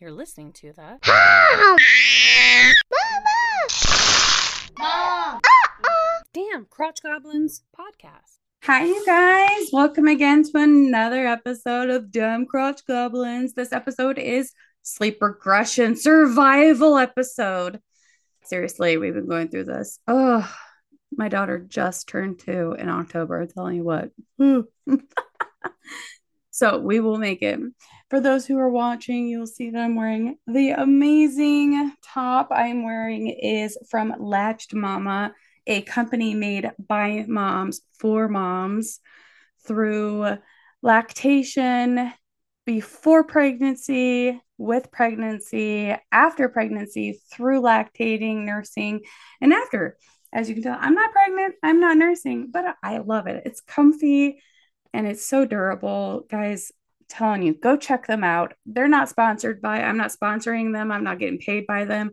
You're listening to the Mom! Damn Crotch Goblins podcast. Hi, you guys. Welcome again to another episode of Dumb Crotch Goblins. This episode is sleep regression survival episode. Seriously, we've been going through this. Oh, my daughter just turned two in October. I'm Telling you what. so we will make it. For those who are watching, you'll see that I'm wearing the amazing top I'm wearing is from Latched Mama, a company made by moms for moms through lactation, before pregnancy, with pregnancy, after pregnancy, through lactating, nursing, and after. As you can tell, I'm not pregnant, I'm not nursing, but I love it. It's comfy and it's so durable. Guys, telling you, go check them out. They're not sponsored by, I'm not sponsoring them, I'm not getting paid by them,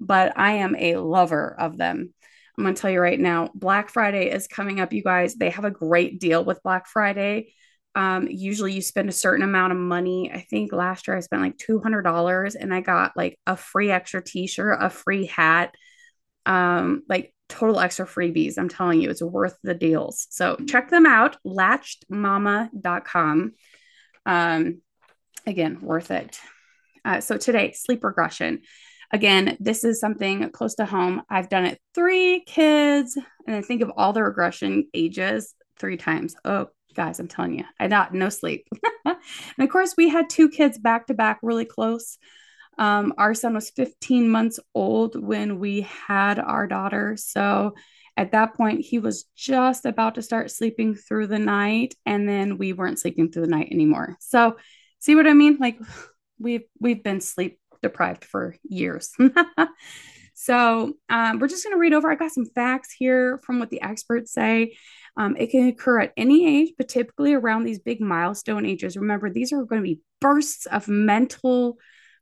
but I am a lover of them. I'm going to tell you right now, Black Friday is coming up, you guys. They have a great deal with Black Friday. Um, usually you spend a certain amount of money. I think last year I spent like $200 and I got like a free extra t shirt, a free hat, um, like total extra freebies. I'm telling you, it's worth the deals. So check them out, latchedmama.com. Um, again, worth it. Uh, so today, sleep regression. Again, this is something close to home. I've done it three kids, and I think of all the regression ages three times. Oh, guys, I'm telling you, I got no sleep. and of course, we had two kids back to back, really close. Um, our son was 15 months old when we had our daughter. So at that point, he was just about to start sleeping through the night, and then we weren't sleeping through the night anymore. So, see what I mean? Like we've we've been sleep deprived for years. so um, we're just going to read over. I got some facts here from what the experts say. Um, it can occur at any age, but typically around these big milestone ages. Remember, these are going to be bursts of mental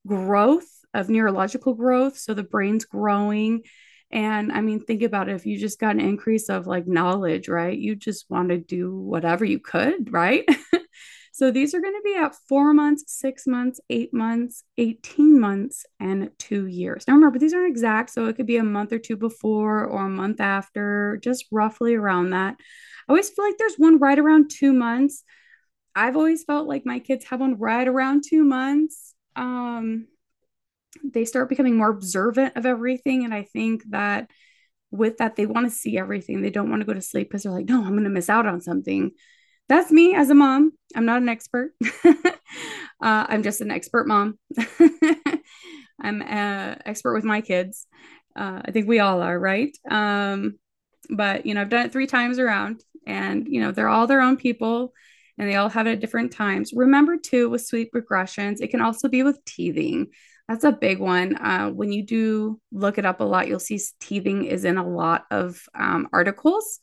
growth, of neurological growth. So the brain's growing and I mean, think about it if you just got an increase of like knowledge, right? You just want to do whatever you could, right? so these are going to be at four months, six months, eight months, 18 months, and two years. Now remember, these aren't exact. So it could be a month or two before or a month after, just roughly around that. I always feel like there's one right around two months. I've always felt like my kids have one right around two months. Um, they start becoming more observant of everything. And I think that with that, they want to see everything. They don't want to go to sleep because they're like, no, I'm going to miss out on something. That's me as a mom. I'm not an expert. uh, I'm just an expert mom. I'm an expert with my kids. Uh, I think we all are, right? Um, but, you know, I've done it three times around and, you know, they're all their own people and they all have it at different times. Remember, too, with sleep regressions, it can also be with teething. That's a big one. Uh, when you do look it up a lot, you'll see teething is in a lot of um, articles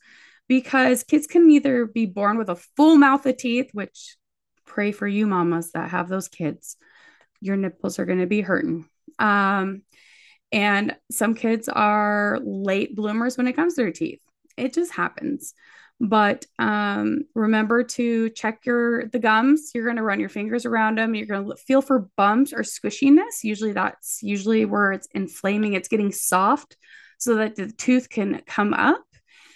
because kids can either be born with a full mouth of teeth, which pray for you mamas that have those kids. Your nipples are going to be hurting. Um, and some kids are late bloomers when it comes to their teeth. It just happens but um, remember to check your the gums. You're going to run your fingers around them you're going to feel for bumps or squishiness. Usually that's usually where it's inflaming. It's getting soft so that the tooth can come up.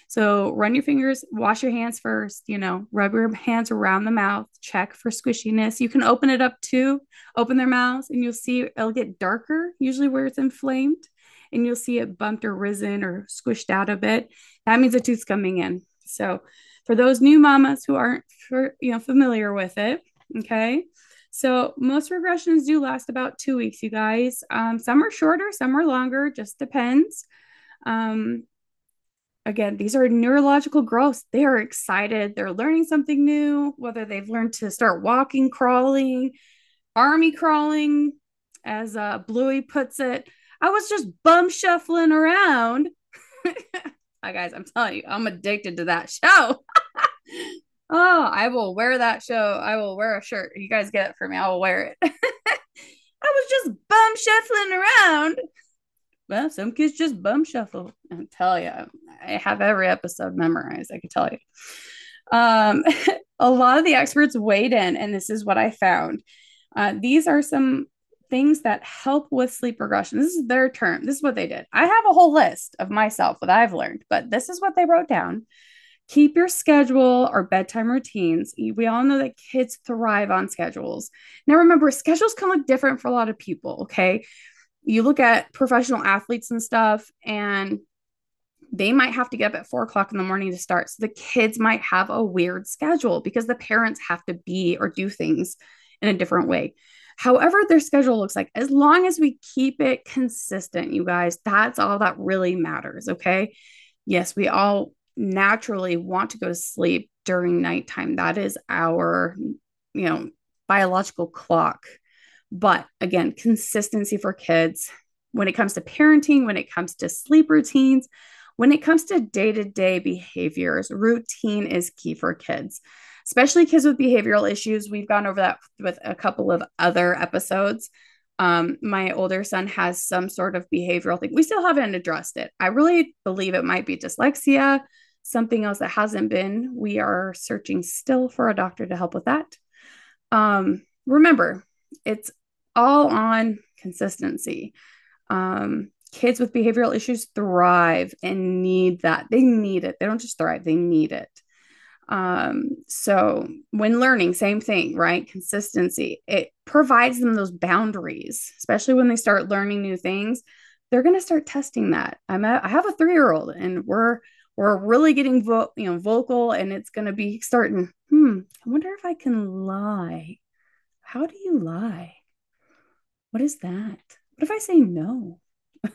So run your fingers wash your hands first you know rub your hands around the mouth check for squishiness. You can open it up too. Open their mouths and you'll see it'll get darker usually where it's inflamed and you'll see it bumped or risen or squished out a bit. That means the tooth's coming in so for those new mamas who aren't you know familiar with it, okay. So most regressions do last about two weeks, you guys. Um, some are shorter, some are longer, just depends. Um, again, these are neurological growths. They are excited. They're learning something new, whether they've learned to start walking, crawling, army crawling, as uh, Bluey puts it. I was just bum shuffling around. Hi guys, I'm telling you, I'm addicted to that show. oh, I will wear that show. I will wear a shirt. You guys get it for me. I will wear it. I was just bum shuffling around. Well, some kids just bum shuffle. I tell you, I have every episode memorized. I can tell you. Um, a lot of the experts weighed in, and this is what I found. Uh, these are some things that help with sleep regression. This is their term. This is what they did. I have a whole list of myself, what I've learned, but this is what they wrote down. Keep your schedule or bedtime routines. We all know that kids thrive on schedules. Now, remember, schedules can look different for a lot of people. Okay. You look at professional athletes and stuff, and they might have to get up at four o'clock in the morning to start. So the kids might have a weird schedule because the parents have to be or do things in a different way. However, their schedule looks like, as long as we keep it consistent, you guys, that's all that really matters. Okay. Yes, we all naturally want to go to sleep during nighttime. That is our, you know, biological clock. But again, consistency for kids when it comes to parenting, when it comes to sleep routines, when it comes to day to day behaviors, routine is key for kids, especially kids with behavioral issues. We've gone over that with a couple of other episodes. Um, my older son has some sort of behavioral thing. We still haven't addressed it. I really believe it might be dyslexia, something else that hasn't been. We are searching still for a doctor to help with that. Um, remember, it's all on consistency. Um, kids with behavioral issues thrive and need that. They need it. They don't just thrive, they need it. Um, so when learning, same thing, right? Consistency, it provides them those boundaries, especially when they start learning new things. They're going to start testing that. I'm a, I have a three year old and we're, we're really getting vo- you know vocal and it's going to be starting hmm i wonder if i can lie how do you lie what is that what if i say no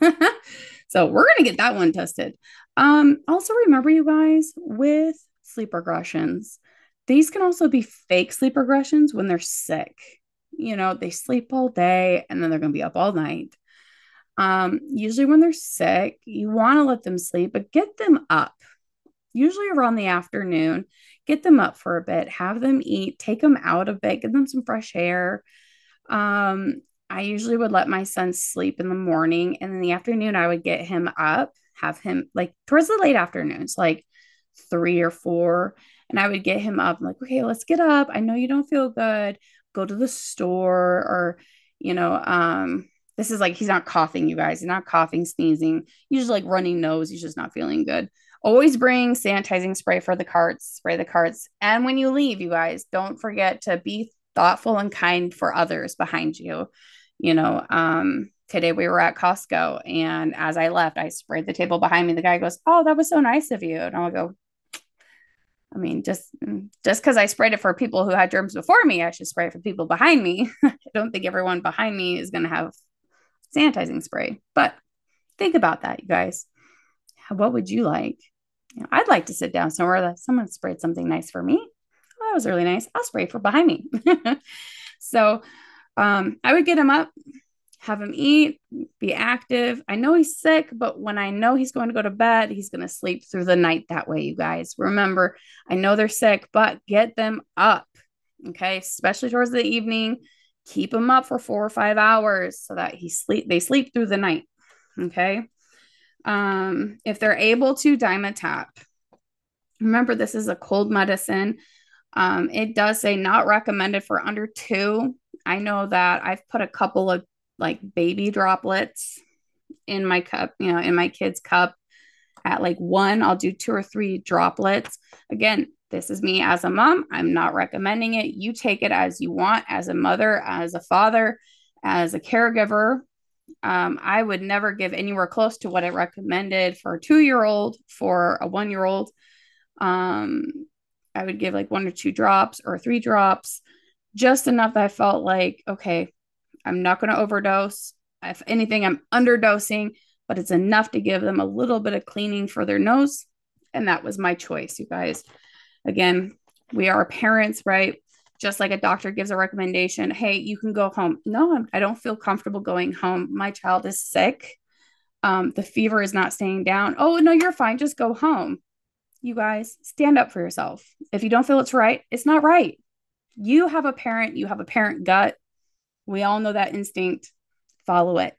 so we're going to get that one tested. Um, also, remember, you guys, with sleep regressions, these can also be fake sleep regressions when they're sick. You know, they sleep all day and then they're going to be up all night. Um, usually, when they're sick, you want to let them sleep, but get them up. Usually around the afternoon, get them up for a bit, have them eat, take them out a bit, give them some fresh air. Um, I usually would let my son sleep in the morning and in the afternoon I would get him up, have him like towards the late afternoons, like three or four. And I would get him up. I'm like, okay, let's get up. I know you don't feel good. Go to the store or, you know, um, this is like he's not coughing, you guys. He's not coughing, sneezing, usually like running nose. He's just not feeling good. Always bring sanitizing spray for the carts, spray the carts. And when you leave, you guys, don't forget to be thoughtful and kind for others behind you you know, um, today we were at Costco and as I left, I sprayed the table behind me. The guy goes, Oh, that was so nice of you. And I'll go, I mean, just just because I sprayed it for people who had germs before me, I should spray it for people behind me. I don't think everyone behind me is going to have sanitizing spray. But think about that, you guys. What would you like? You know, I'd like to sit down somewhere that someone sprayed something nice for me. Oh, that was really nice. I'll spray for behind me. so um, I would get him up, have him eat, be active. I know he's sick, but when I know he's going to go to bed, he's going to sleep through the night that way, you guys. Remember, I know they're sick, but get them up. Okay, especially towards the evening. Keep them up for four or five hours so that he sleep they sleep through the night. Okay. Um, if they're able to Dimetapp, remember this is a cold medicine. Um, it does say not recommended for under two I know that I've put a couple of like baby droplets in my cup, you know, in my kid's cup at like one. I'll do two or three droplets. Again, this is me as a mom. I'm not recommending it. You take it as you want, as a mother, as a father, as a caregiver. Um, I would never give anywhere close to what I recommended for a two year old, for a one year old. Um, I would give like one or two drops or three drops just enough that I felt like, okay, I'm not going to overdose. If anything, I'm underdosing, but it's enough to give them a little bit of cleaning for their nose. And that was my choice, you guys. Again, we are parents, right? Just like a doctor gives a recommendation, hey, you can go home. No, I don't feel comfortable going home. My child is sick. Um, the fever is not staying down. Oh, no, you're fine. Just go home. You guys, stand up for yourself. If you don't feel it's right, it's not right you have a parent, you have a parent gut. We all know that instinct. Follow it.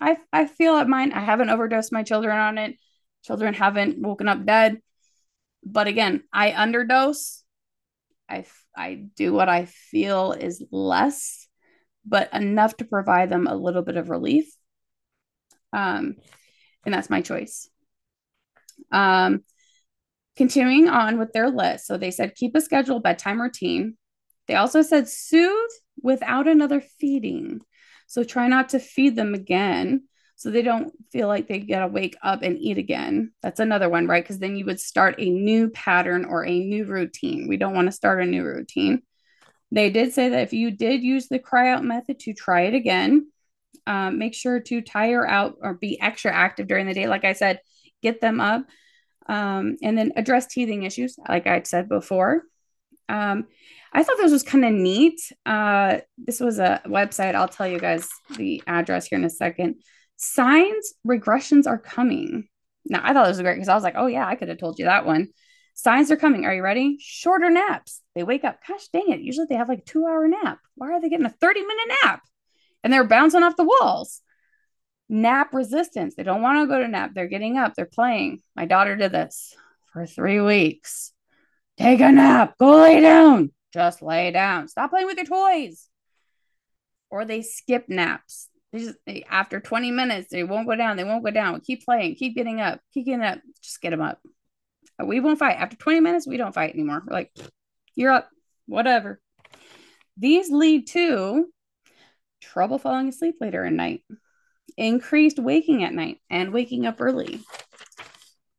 I I feel at mine. I haven't overdosed my children on it. Children haven't woken up dead. But again, I underdose. I I do what I feel is less but enough to provide them a little bit of relief. Um, and that's my choice. Um, continuing on with their list. So they said keep a scheduled bedtime routine. They also said soothe without another feeding. So try not to feed them again so they don't feel like they got to wake up and eat again. That's another one, right? Because then you would start a new pattern or a new routine. We don't want to start a new routine. They did say that if you did use the cry out method to try it again, um, make sure to tire out or be extra active during the day. Like I said, get them up um, and then address teething issues, like I said before. Um, I thought this was kind of neat. Uh, this was a website. I'll tell you guys the address here in a second. Signs regressions are coming. Now, I thought this was great because I was like, oh, yeah, I could have told you that one. Signs are coming. Are you ready? Shorter naps. They wake up. Gosh dang it. Usually they have like a two hour nap. Why are they getting a 30 minute nap? And they're bouncing off the walls. Nap resistance. They don't want to go to nap. They're getting up. They're playing. My daughter did this for three weeks. Take a nap. Go lay down. Just lay down. Stop playing with your toys. Or they skip naps. They just they, after 20 minutes, they won't go down. They won't go down. Keep playing. Keep getting up. Keep getting up. Just get them up. Uh, we won't fight. After 20 minutes, we don't fight anymore. We're like, you're up. Whatever. These lead to trouble falling asleep later at night, increased waking at night, and waking up early.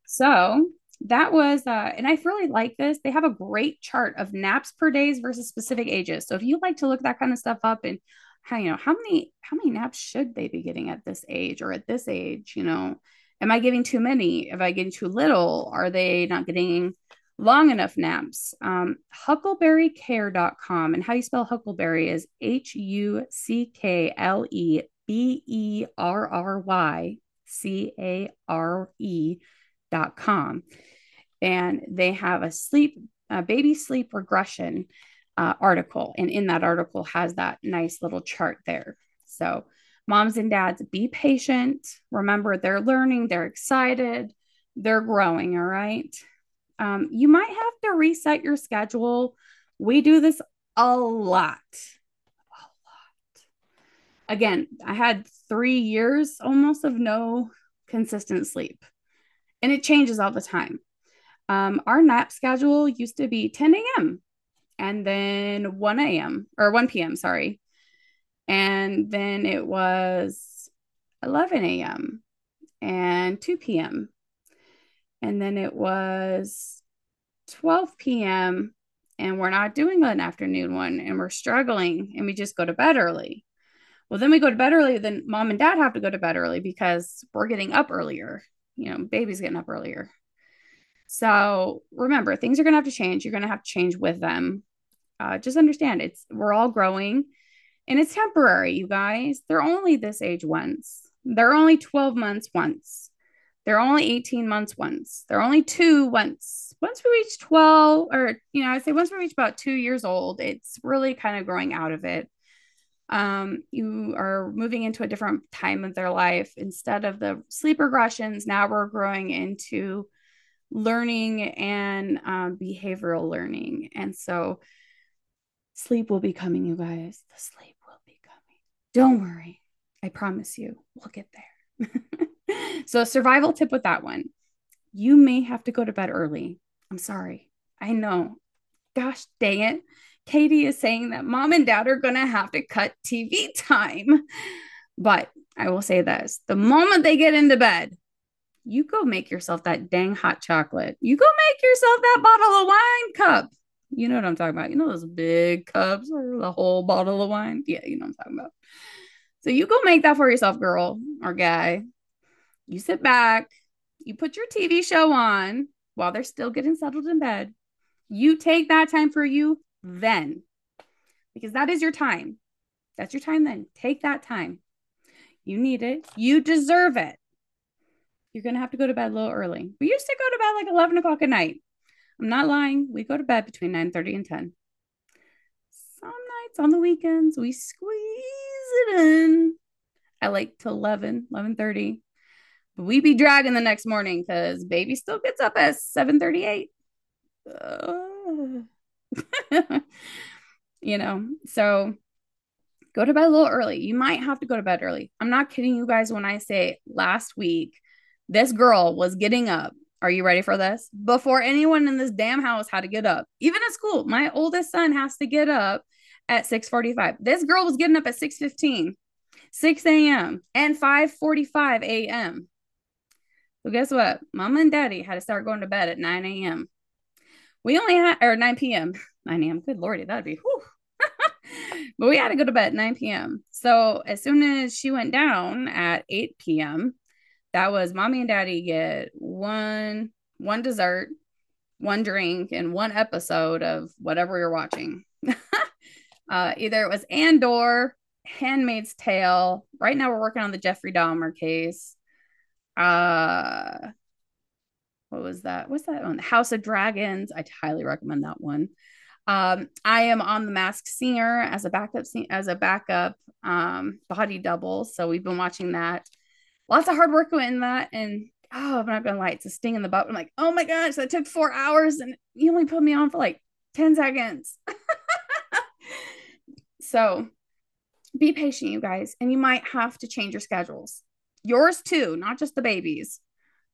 So that was, uh, and I really like this. They have a great chart of naps per days versus specific ages. So if you like to look that kind of stuff up and how, you know, how many, how many naps should they be getting at this age or at this age, you know, am I giving too many? Am I getting too little? Are they not getting long enough naps? Um, huckleberrycare.com. And how you spell huckleberry is H U C K L E B E R R Y C A R E dot com. And they have a sleep, a baby sleep regression uh, article. And in that article has that nice little chart there. So, moms and dads, be patient. Remember, they're learning, they're excited, they're growing. All right. Um, you might have to reset your schedule. We do this a lot. A lot. Again, I had three years almost of no consistent sleep, and it changes all the time. Um, our nap schedule used to be 10 a.m. and then 1 a.m. or 1 p.m. Sorry. And then it was 11 a.m. and 2 p.m. And then it was 12 p.m. and we're not doing an afternoon one and we're struggling and we just go to bed early. Well, then we go to bed early, then mom and dad have to go to bed early because we're getting up earlier. You know, baby's getting up earlier. So remember, things are going to have to change. You're going to have to change with them. Uh, just understand it's we're all growing and it's temporary, you guys. They're only this age once. They're only 12 months once. They're only 18 months once. They're only two once. Once we reach 12, or, you know, I say once we reach about two years old, it's really kind of growing out of it. Um, you are moving into a different time of their life. Instead of the sleep regressions, now we're growing into learning and um, behavioral learning. And so sleep will be coming, you guys. The sleep will be coming. Don't worry. I promise you, we'll get there. so, survival tip with that one you may have to go to bed early. I'm sorry. I know. Gosh dang it. Katie is saying that mom and dad are going to have to cut TV time. But I will say this the moment they get into bed, you go make yourself that dang hot chocolate. You go make yourself that bottle of wine cup. You know what I'm talking about. You know those big cups or the whole bottle of wine? Yeah, you know what I'm talking about. So you go make that for yourself, girl or guy. You sit back, you put your TV show on while they're still getting settled in bed. You take that time for you then, because that is your time. That's your time then. Take that time. You need it. You deserve it. You're going to have to go to bed a little early. We used to go to bed like 11 o'clock at night. I'm not lying. We go to bed between 9 30 and 10. Some nights on the weekends, we squeeze it in at like to 11, 11 30 we be dragging the next morning because baby still gets up at 738 uh, you know so go to bed a little early. You might have to go to bed early. I'm not kidding you guys when I say last week, this girl was getting up. Are you ready for this? Before anyone in this damn house had to get up. Even at school, my oldest son has to get up at 6:45. This girl was getting up at 6:15, 6 a.m. and 5:45 a.m. So guess what? Mama and daddy had to start going to bed at 9 a.m. We only had or 9 p.m. 9 a.m. Good lordy, that'd be whew. but we had to go to bed at 9 p.m. So as soon as she went down at 8 p.m., that was mommy and daddy get one one dessert, one drink, and one episode of whatever you're watching. uh, either it was Andor, Handmaid's Tale. Right now we're working on the Jeffrey Dahmer case. Uh what was that? What's that one? House of Dragons. I highly recommend that one. Um, I am on the Masked Singer as a backup as a backup um, body double. So we've been watching that. Lots of hard work went in that, and oh, I'm not gonna lie, it's a sting in the butt. I'm like, oh my gosh, that took four hours, and you only put me on for like ten seconds. so be patient, you guys, and you might have to change your schedules. Yours too, not just the babies.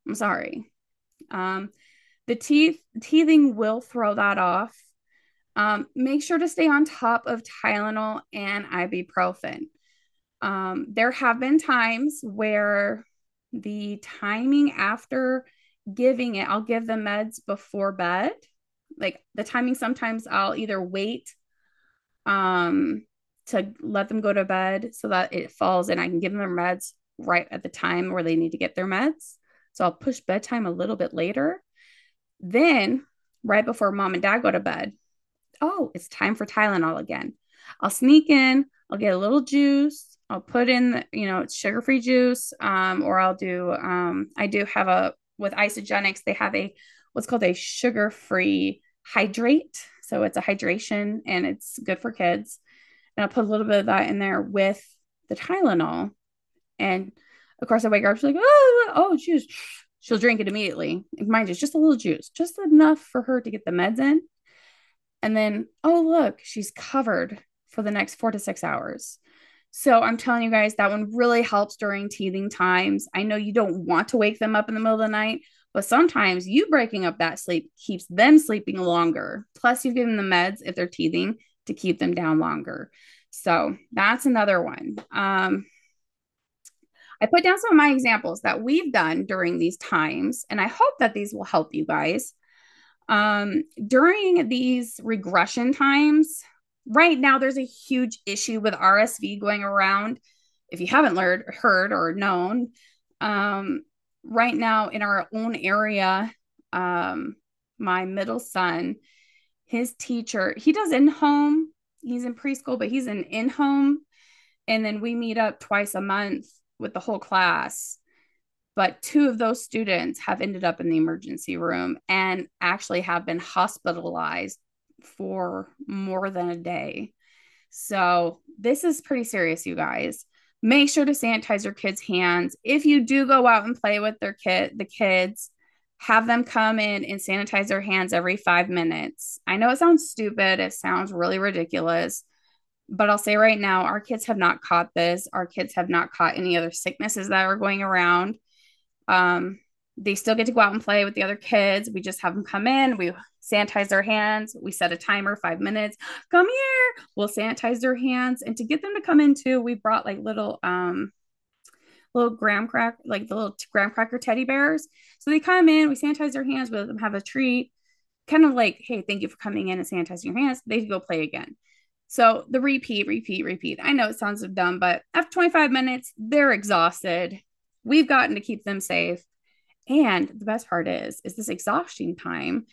I'm sorry. Um, the teeth teething will throw that off um, make sure to stay on top of Tylenol and ibuprofen. Um, there have been times where the timing after giving it, I'll give the meds before bed. Like the timing, sometimes I'll either wait um, to let them go to bed so that it falls and I can give them their meds right at the time where they need to get their meds. So I'll push bedtime a little bit later. Then, right before mom and dad go to bed, oh, it's time for Tylenol again. I'll sneak in, I'll get a little juice, I'll put in, you know, it's sugar free juice, um, or I'll do, um, I do have a, with Isagenix, they have a, what's called a sugar free hydrate. So it's a hydration and it's good for kids. And I'll put a little bit of that in there with the Tylenol. And of course, I wake her up, she's like, oh, oh, juice. She'll drink it immediately. Mind you, just a little juice, just enough for her to get the meds in. And then, oh, look, she's covered for the next four to six hours. So I'm telling you guys, that one really helps during teething times. I know you don't want to wake them up in the middle of the night, but sometimes you breaking up that sleep keeps them sleeping longer. Plus, you've given them the meds if they're teething to keep them down longer. So that's another one. Um, I put down some of my examples that we've done during these times, and I hope that these will help you guys. Um, during these regression times, right now there's a huge issue with RSV going around. If you haven't learned, heard, or known, um, right now in our own area, um, my middle son, his teacher, he does in home. He's in preschool, but he's in in home, and then we meet up twice a month with the whole class but two of those students have ended up in the emergency room and actually have been hospitalized for more than a day. So, this is pretty serious, you guys. Make sure to sanitize your kids' hands. If you do go out and play with their kid, the kids, have them come in and sanitize their hands every five minutes. I know it sounds stupid, it sounds really ridiculous, but I'll say right now, our kids have not caught this. Our kids have not caught any other sicknesses that are going around. Um, they still get to go out and play with the other kids. We just have them come in. We sanitize their hands. We set a timer, five minutes. Come here. We'll sanitize their hands. And to get them to come in too, we brought like little um little graham crack, like the little graham cracker teddy bears. So they come in, we sanitize their hands, we let them have a treat. Kind of like, hey, thank you for coming in and sanitizing your hands. They go play again. So the repeat, repeat, repeat. I know it sounds dumb, but after 25 minutes, they're exhausted we've gotten to keep them safe. And the best part is, is this exhaustion time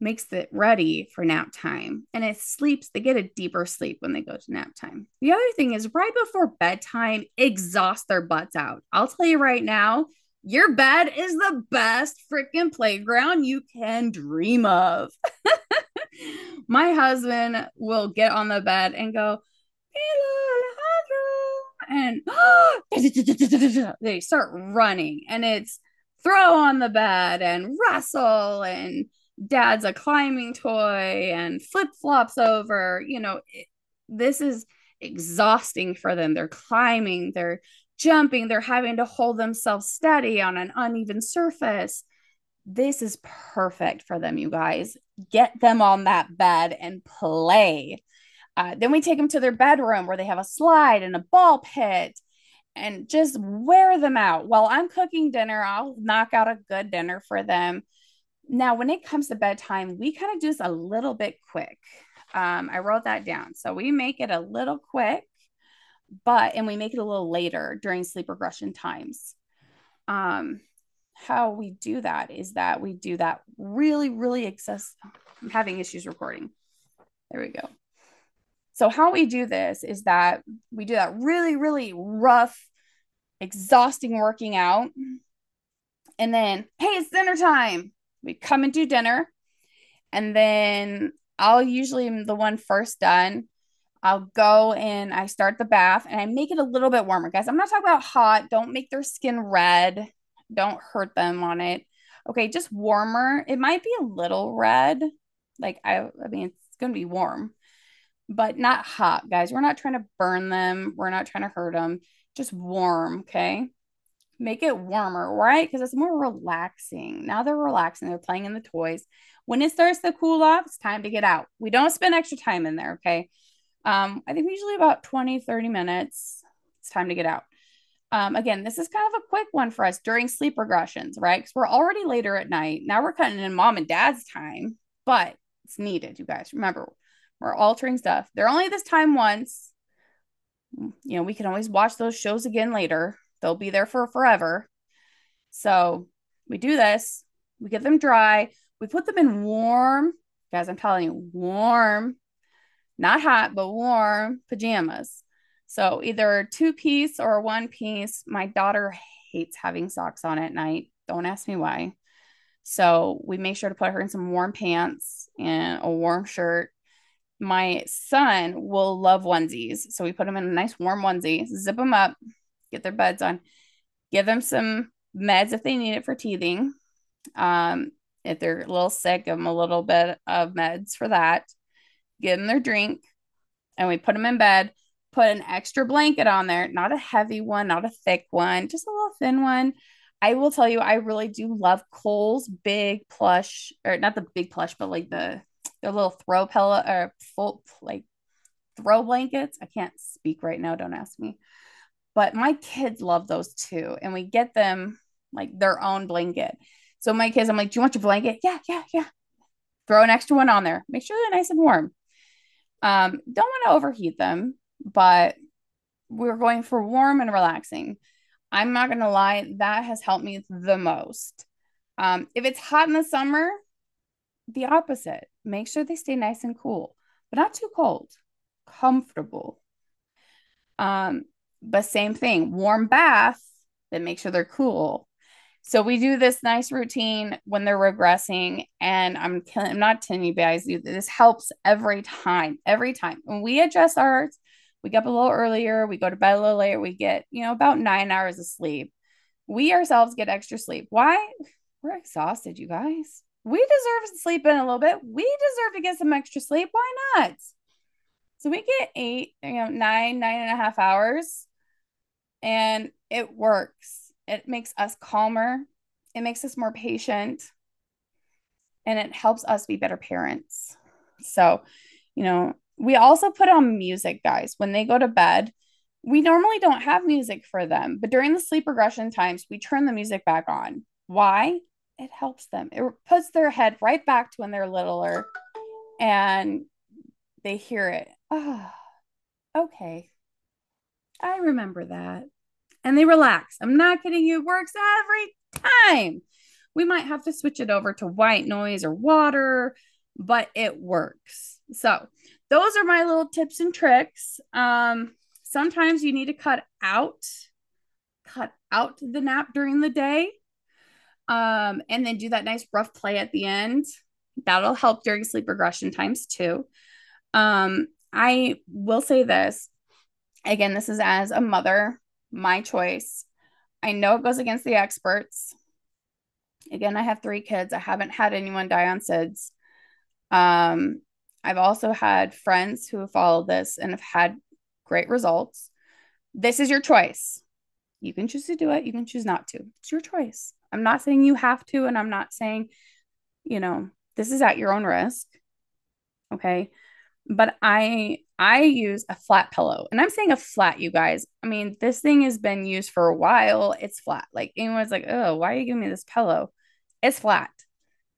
makes it ready for nap time. And it sleeps, they get a deeper sleep when they go to nap time. The other thing is right before bedtime, exhaust their butts out. I'll tell you right now, your bed is the best freaking playground you can dream of. My husband will get on the bed and go, and they start running and it's throw on the bed and wrestle and dad's a climbing toy and flip flops over you know it, this is exhausting for them. They're climbing, they're jumping, they're having to hold themselves steady on an uneven surface. This is perfect for them, you guys. Get them on that bed and play. Uh, then we take them to their bedroom where they have a slide and a ball pit and just wear them out. While I'm cooking dinner, I'll knock out a good dinner for them. Now, when it comes to bedtime, we kind of do this a little bit quick. Um, I wrote that down. So we make it a little quick, but and we make it a little later during sleep regression times. Um, how we do that is that we do that really, really excess. I'm having issues recording. There we go. So, how we do this is that we do that really, really rough, exhausting working out. And then, hey, it's dinner time. We come and do dinner. And then I'll usually am the one first done. I'll go and I start the bath and I make it a little bit warmer, guys. I'm not talking about hot. Don't make their skin red. Don't hurt them on it. Okay, just warmer. It might be a little red. Like I I mean it's going to be warm but not hot, guys. We're not trying to burn them. We're not trying to hurt them. Just warm, okay? Make it warmer, right? Because it's more relaxing. Now they're relaxing. They're playing in the toys. When it starts to cool off, it's time to get out. We don't spend extra time in there, okay? Um, I think usually about 20, 30 minutes. It's time to get out. Um, again, this is kind of a quick one for us during sleep regressions, right? Because we're already later at night. Now we're cutting in mom and dad's time, but it's needed, you guys. Remember, we're altering stuff. They're only this time once. You know, we can always watch those shows again later. They'll be there for forever. So we do this. We get them dry. We put them in warm, guys, I'm telling you, warm, not hot, but warm pajamas. So either two piece or one piece. My daughter hates having socks on at night. Don't ask me why. So we make sure to put her in some warm pants and a warm shirt my son will love onesies. So we put them in a nice warm onesie, zip them up, get their buds on, give them some meds if they need it for teething. Um, if they're a little sick, give them a little bit of meds for that. Give them their drink, and we put them in bed. Put an extra blanket on there, not a heavy one, not a thick one, just a little thin one. I will tell you, I really do love Kohl's big plush, or not the big plush, but like the their little throw pillow or full like throw blankets. I can't speak right now, don't ask me. But my kids love those too. And we get them like their own blanket. So my kids, I'm like, Do you want your blanket? Yeah, yeah, yeah. Throw an extra one on there. Make sure they're nice and warm. Um, don't want to overheat them, but we're going for warm and relaxing. I'm not gonna lie, that has helped me the most. Um, if it's hot in the summer, the opposite. Make sure they stay nice and cool, but not too cold, comfortable. Um, but same thing, warm bath, then make sure they're cool. So we do this nice routine when they're regressing, and I'm, I'm not telling you guys this helps every time. Every time when we adjust ours, we get up a little earlier, we go to bed a little later, we get you know about nine hours of sleep. We ourselves get extra sleep. Why? We're exhausted, you guys we deserve to sleep in a little bit. We deserve to get some extra sleep. Why not? So we get eight, you know, nine, nine and a half hours, and it works. It makes us calmer. It makes us more patient, and it helps us be better parents. So, you know, we also put on music, guys, when they go to bed. We normally don't have music for them, but during the sleep regression times, we turn the music back on. Why? It helps them. It puts their head right back to when they're littler and they hear it. Oh, okay. I remember that. And they relax. I'm not kidding you. It works every time. We might have to switch it over to white noise or water, but it works. So, those are my little tips and tricks. Um, sometimes you need to cut out cut out the nap during the day um, and then do that nice rough play at the end. That'll help during sleep regression times too. Um, I will say this again, this is as a mother, my choice. I know it goes against the experts. Again, I have three kids. I haven't had anyone die on SIDS. Um, I've also had friends who have followed this and have had great results. This is your choice. You can choose to do it, you can choose not to. It's your choice. I'm not saying you have to, and I'm not saying, you know, this is at your own risk. Okay. But I I use a flat pillow. And I'm saying a flat, you guys. I mean, this thing has been used for a while. It's flat. Like anyone's like, oh, why are you giving me this pillow? It's flat.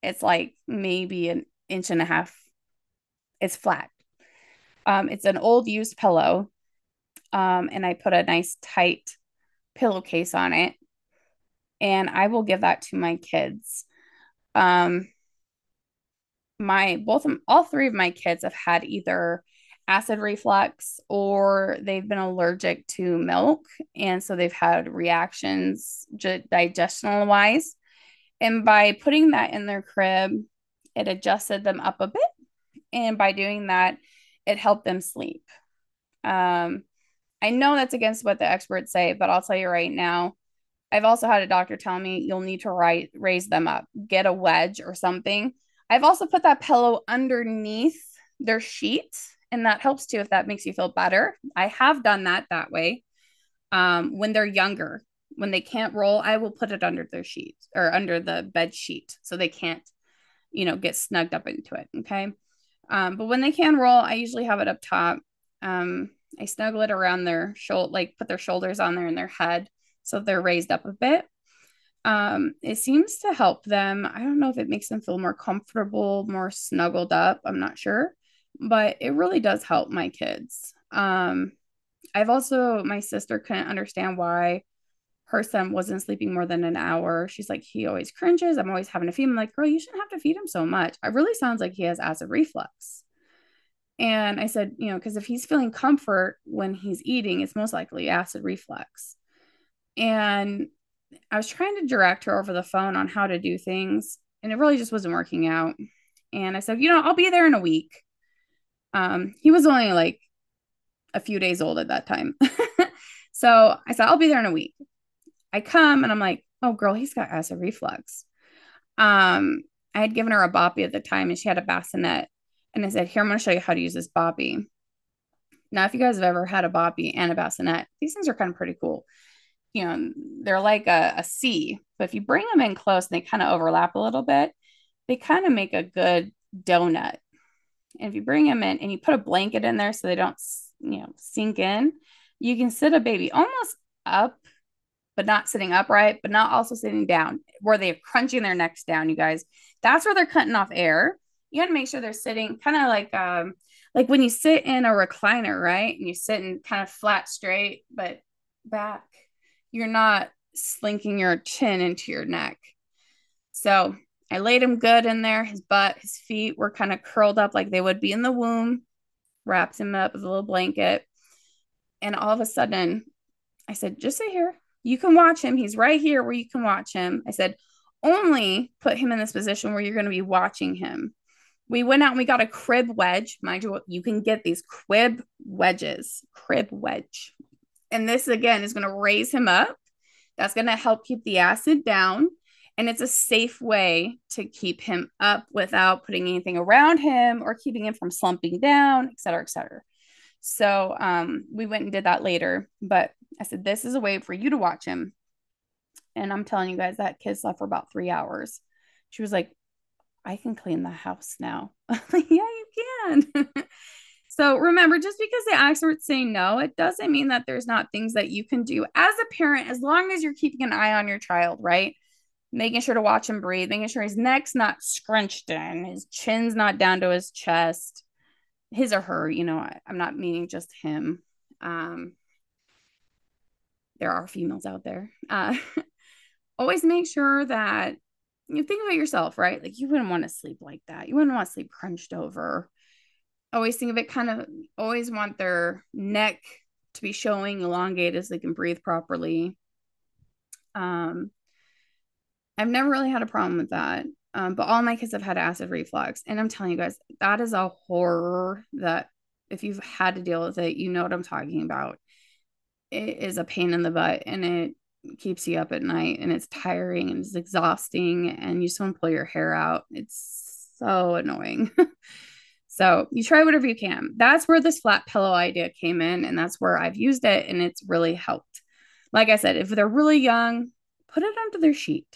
It's like maybe an inch and a half. It's flat. Um, it's an old used pillow. Um, and I put a nice tight pillowcase on it. And I will give that to my kids. Um, my both all three of my kids have had either acid reflux or they've been allergic to milk. And so they've had reactions digestional wise. And by putting that in their crib it adjusted them up a bit. And by doing that it helped them sleep. Um, i know that's against what the experts say but i'll tell you right now i've also had a doctor tell me you'll need to write, raise them up get a wedge or something i've also put that pillow underneath their sheet and that helps too if that makes you feel better. I have done that that way. Um, when they're younger, when they can't roll, I will put it under their sheet or under the bed sheet so they can't, you know, get snugged up into it. Okay. Um, but when they can roll, I usually have it up top. Um, I snuggle it around their shoulder, like put their shoulders on there and their head so they're raised up a bit. Um, it seems to help them. I don't know if it makes them feel more comfortable, more snuggled up. I'm not sure but it really does help my kids. Um, I've also, my sister couldn't understand why her son wasn't sleeping more than an hour. She's like, he always cringes. I'm always having to feed him. I'm like, girl, you shouldn't have to feed him so much. It really sounds like he has acid reflux. And I said, you know, because if he's feeling comfort when he's eating, it's most likely acid reflux. And I was trying to direct her over the phone on how to do things, and it really just wasn't working out. And I said, you know, I'll be there in a week. Um, he was only like a few days old at that time. so I said, I'll be there in a week. I come and I'm like, oh, girl, he's got acid reflux. Um, I had given her a boppy at the time and she had a bassinet. And I said, here, I'm going to show you how to use this boppy. Now, if you guys have ever had a boppy and a bassinet, these things are kind of pretty cool. You know, they're like a, a C, but if you bring them in close and they kind of overlap a little bit, they kind of make a good donut. And if you bring them in and you put a blanket in there so they don't, you know, sink in, you can sit a baby almost up, but not sitting upright, but not also sitting down where they're crunching their necks down, you guys. That's where they're cutting off air. You got to make sure they're sitting kind of like, um, like when you sit in a recliner, right? And you sit in kind of flat straight, but back, you're not slinking your chin into your neck. So I laid him good in there. His butt, his feet were kind of curled up like they would be in the womb, wrapped him up with a little blanket. And all of a sudden, I said, just sit here. You can watch him. He's right here where you can watch him. I said, only put him in this position where you're going to be watching him. We went out and we got a crib wedge. Mind you, you can get these crib wedges, crib wedge. And this again is going to raise him up. That's going to help keep the acid down. And it's a safe way to keep him up without putting anything around him or keeping him from slumping down et cetera et cetera. So um, we went and did that later. But i said this is a way for you to watch him. And i'm telling you guys that kid slept for about three hours. She was like i can clean the house now. Yeah you can so remember just because the experts say no it doesn't mean that there's not things that you can do as a parent as long as you're keeping an eye on your child right making sure to watch him breathe, making sure his neck's not scrunched in, his chin's not down to his chest, his or her, you know, I, am not meaning just him. Um, there are females out there. Uh, always make sure that you think about yourself, right? Like you wouldn't want to sleep like that. You wouldn't want to sleep crunched over. Always think of it kind of, always want their neck to be showing elongated so they can breathe properly. Um, I've never really had a problem with that. Um, but all my kids have had acid reflux. And I'm telling you guys, that is a horror that if you've had to deal with it, you know what I'm talking about. It is a pain in the butt and it keeps you up at night and it's tiring and it's exhausting and you just want to pull your hair out. It's so annoying. So you try whatever you can. That's where this flat pillow idea came in, and that's where I've used it, and it's really helped. Like I said, if they're really young, put it under their sheet.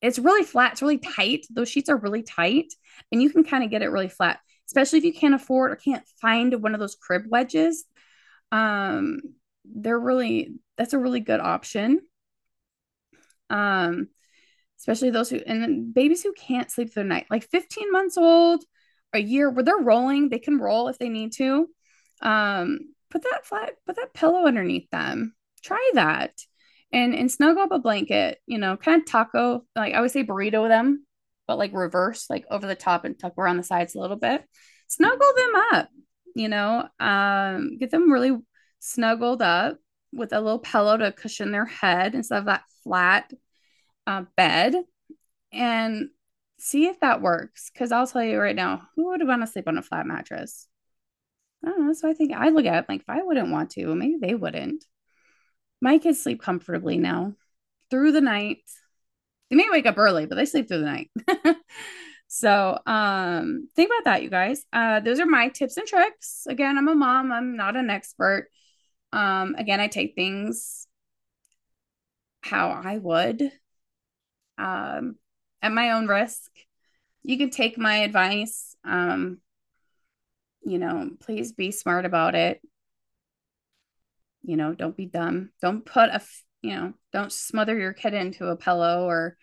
It's really flat, it's really tight. Those sheets are really tight, and you can kind of get it really flat, especially if you can't afford or can't find one of those crib wedges. Um, they're really that's a really good option. Um, especially those who and babies who can't sleep through the night, like 15 months old, a year where they're rolling, they can roll if they need to. Um, put that flat, put that pillow underneath them. Try that. And and snuggle up a blanket, you know, kind of taco, like I always say burrito them, but like reverse, like over the top and tuck around the sides a little bit. Snuggle them up, you know, um, get them really snuggled up with a little pillow to cushion their head instead of that flat uh, bed and see if that works. Because I'll tell you right now, who would want to sleep on a flat mattress? I don't know. So I think I look at it like if I wouldn't want to, maybe they wouldn't. My kids sleep comfortably now through the night. They may wake up early, but they sleep through the night. so um think about that, you guys. Uh those are my tips and tricks. Again, I'm a mom, I'm not an expert. Um, again, I take things how I would um, at my own risk. You can take my advice. Um, you know, please be smart about it. You know, don't be dumb. Don't put a, you know, don't smother your kid into a pillow or,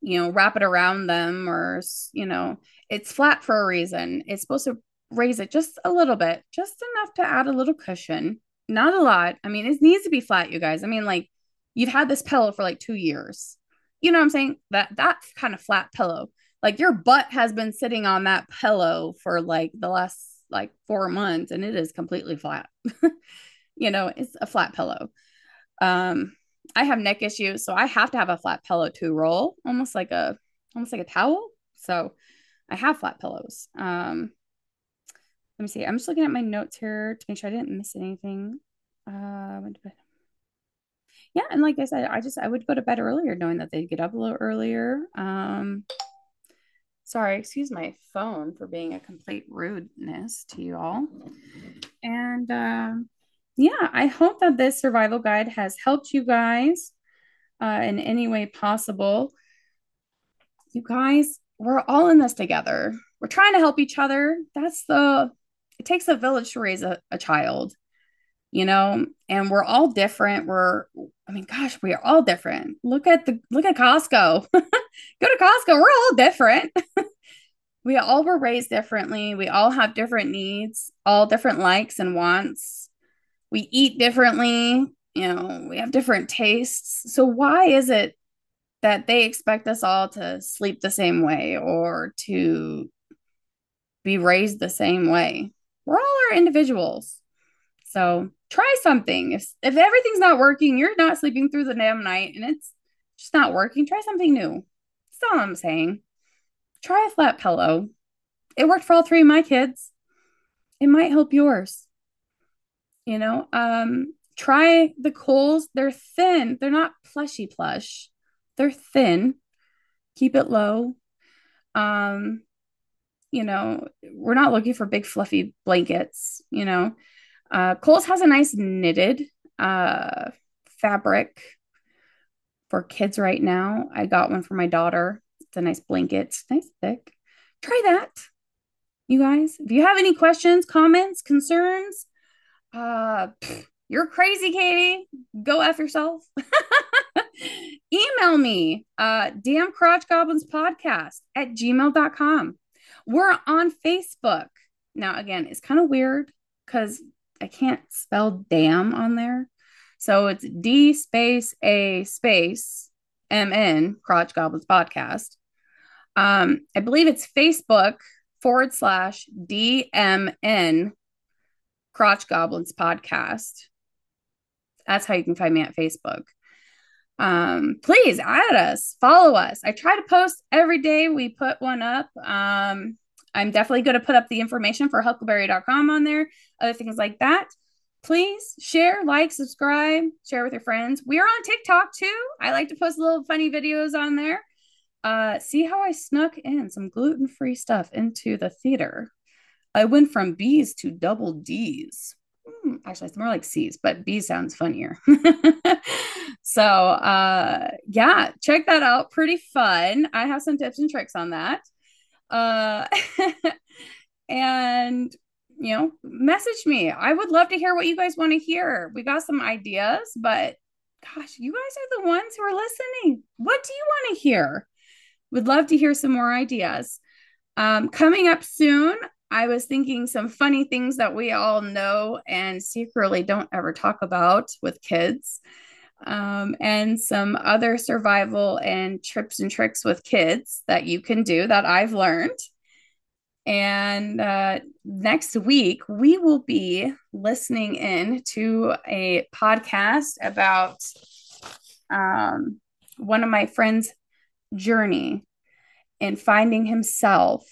you know, wrap it around them or, you know, it's flat for a reason. It's supposed to raise it just a little bit, just enough to add a little cushion. Not a lot. I mean, it needs to be flat, you guys. I mean, like you've had this pillow for like two years you know what I'm saying? That that kind of flat pillow. Like your butt has been sitting on that pillow for like the last like four months and it is completely flat. you know, it's a flat pillow. Um, I have neck issues, so I have to have a flat pillow to roll, almost like a almost like a towel. So I have flat pillows. Um, let me see. I'm just looking at my notes here to make sure I didn't miss anything. Uh, yeah and like i said i just i would go to bed earlier knowing that they'd get up a little earlier um sorry excuse my phone for being a complete rudeness to you all. And um yeah i hope that this survival guide has helped you guys uh, in any way possible. You guys we're all in this together. We're trying to help each other. That's the it takes a village to raise a, a child you know and we're all different. We're i mean gosh we are all different. Look at the look at costco. Go to costco we're all different. We all were raised differently. We all have different needs all different likes and wants. We eat differently you know we have different tastes. So why is it that they expect us all to sleep the same way or to be raised the same way? We're all our individuals so try something. If if everything's not working, you're not sleeping through the damn night and it's just not working, try something new. That's all I'm saying. Try a flat pillow. It worked for all three of my kids. It might help yours. You know, um, try the Kohl's. They're thin. They're not plushy plush. They're thin. Keep it low. Um, you know, we're not looking for big fluffy blankets, you know. Uh, Kohl's has a nice knitted uh, fabric for kids right now. I got one for my daughter. It's a nice blanket, it's nice thick. Try that, you guys. If you have any questions, comments, concerns, uh, pff, you're crazy, Katie. Go F yourself. Email me, uh, damn crotch goblins podcast at gmail.com. We're on Facebook. Now, again, it's kind of weird because I can't spell damn on there. So it's D space A space M N Crotch Goblins Podcast. Um, I believe it's Facebook forward slash DMN Crotch Goblins Podcast. That's how you can find me at Facebook. Um, please add us, follow us. I try to post every day. We put one up. Um, I'm definitely going to put up the information for huckleberry.com on there, other things like that. Please share, like, subscribe, share with your friends. We are on TikTok too. I like to post little funny videos on there. Uh, see how I snuck in some gluten free stuff into the theater. I went from B's to double D's. Hmm, actually, it's more like C's, but B sounds funnier. so, uh, yeah, check that out. Pretty fun. I have some tips and tricks on that. Uh, and you know, message me. I would love to hear what you guys want to hear. We got some ideas, but gosh, you guys are the ones who are listening. What do you want to hear? Would love to hear some more ideas. Um, coming up soon, I was thinking some funny things that we all know and secretly don't ever talk about with kids, um, and some other survival and trips and tricks with kids that you can do that I've learned. And uh, next week, we will be listening in to a podcast about um, one of my friends' journey in finding himself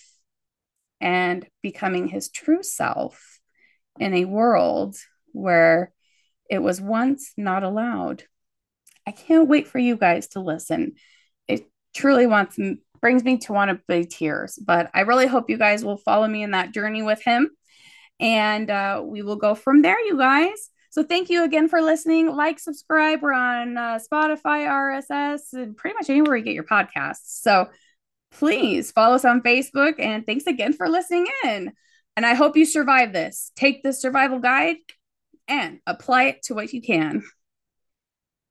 and becoming his true self in a world where it was once not allowed. I can't wait for you guys to listen. It truly wants brings me to one of the tears, but I really hope you guys will follow me in that journey with him, and uh, we will go from there, you guys. So thank you again for listening. Like, subscribe. We're on uh, Spotify, RSS, and pretty much anywhere you get your podcasts. So please follow us on Facebook. And thanks again for listening in. And I hope you survive this. Take this survival guide and apply it to what you can.